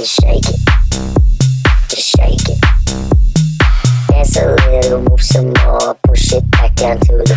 Just shake it, just shake it. Dance a little, move some more, push it back down to the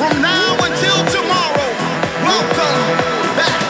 From now until tomorrow, welcome back.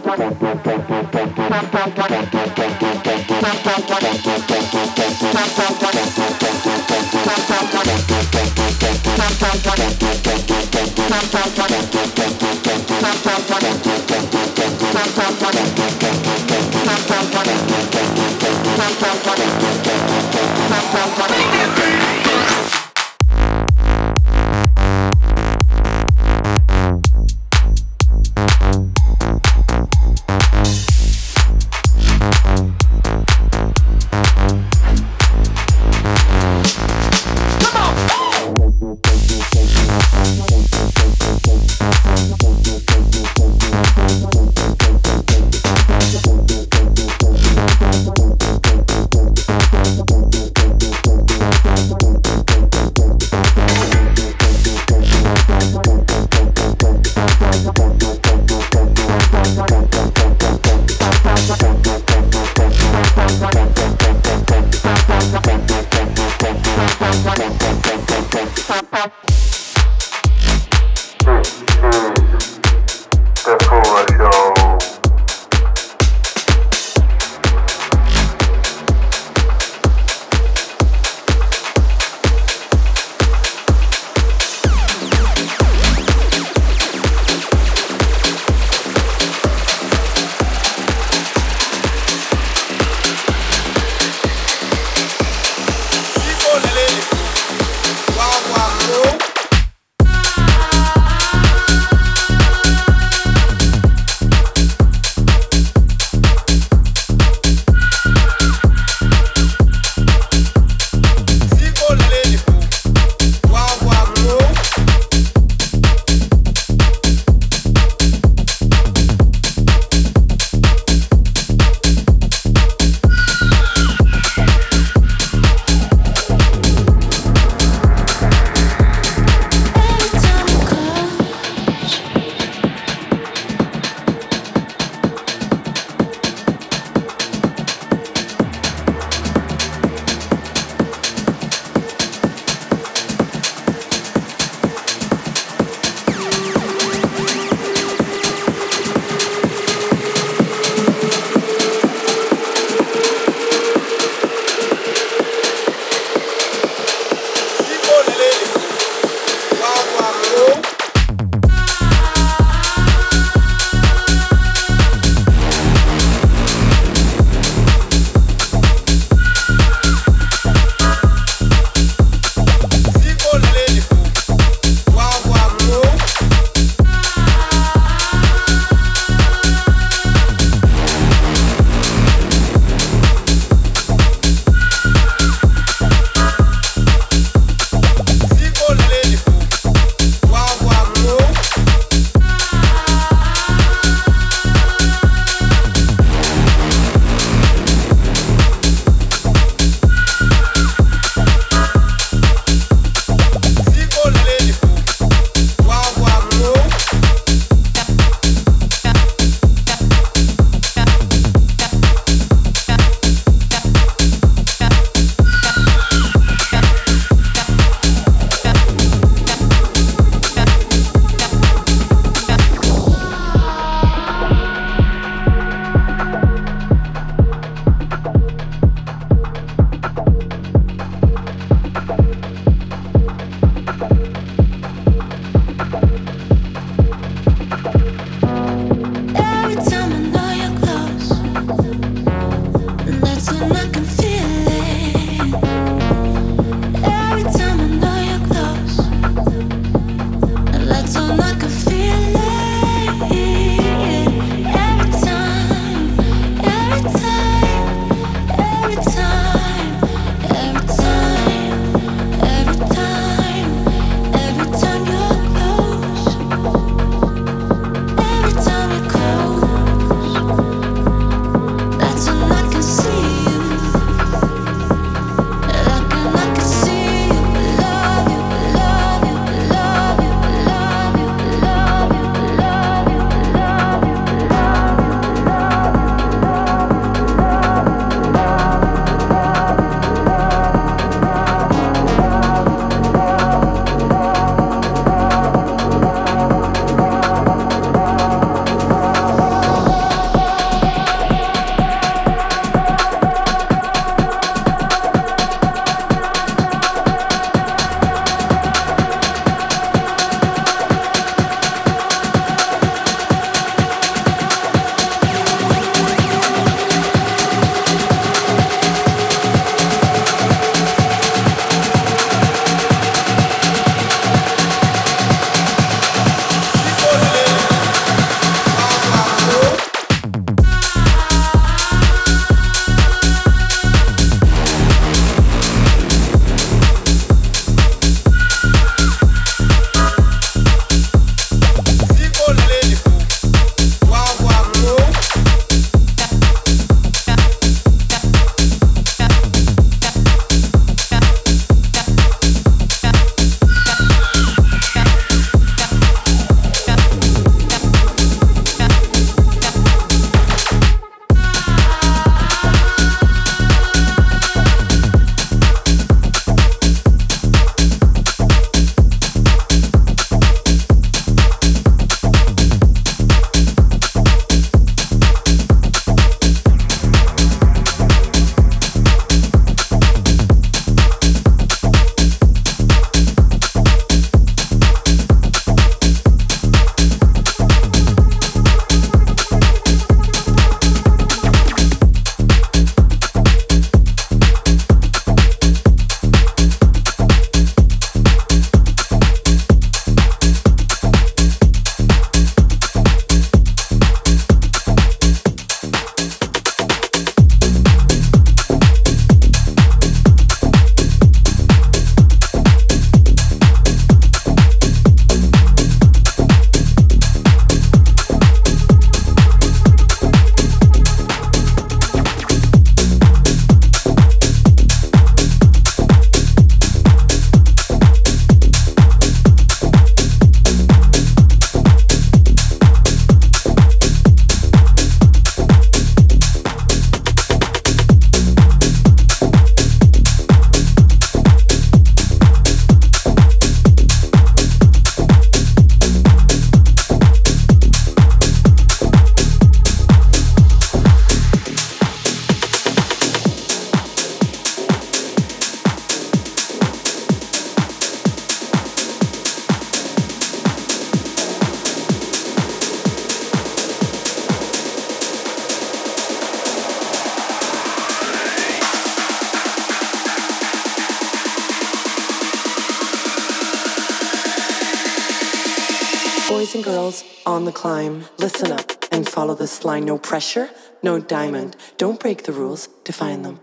on the climb, listen up and follow this line. No pressure, no diamond. Don't break the rules, define them.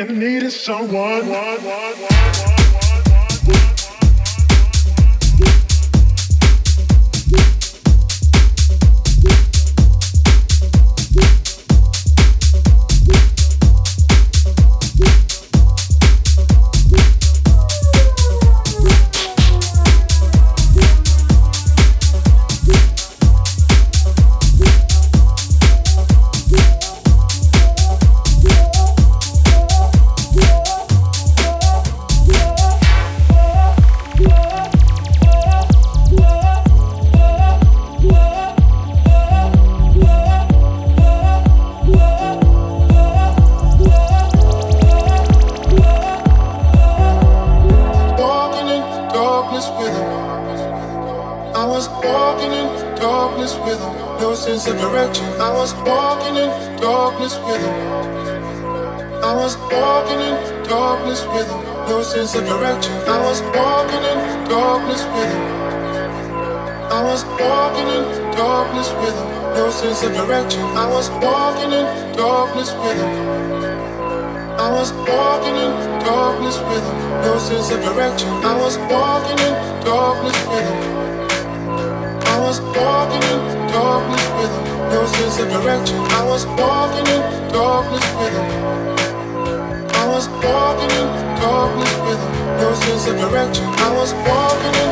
You needed someone. Sense of direction. I was walking in darkness with him. I was walking in darkness with him. No sense of direction. I was walking in darkness with him. I was walking in darkness with him. No sense of direction. I was walking in darkness with him. I was walking in darkness with him. No sense of direction. I was walking in darkness with him. I was walking in darkness with him. No sense of direction. I was walking in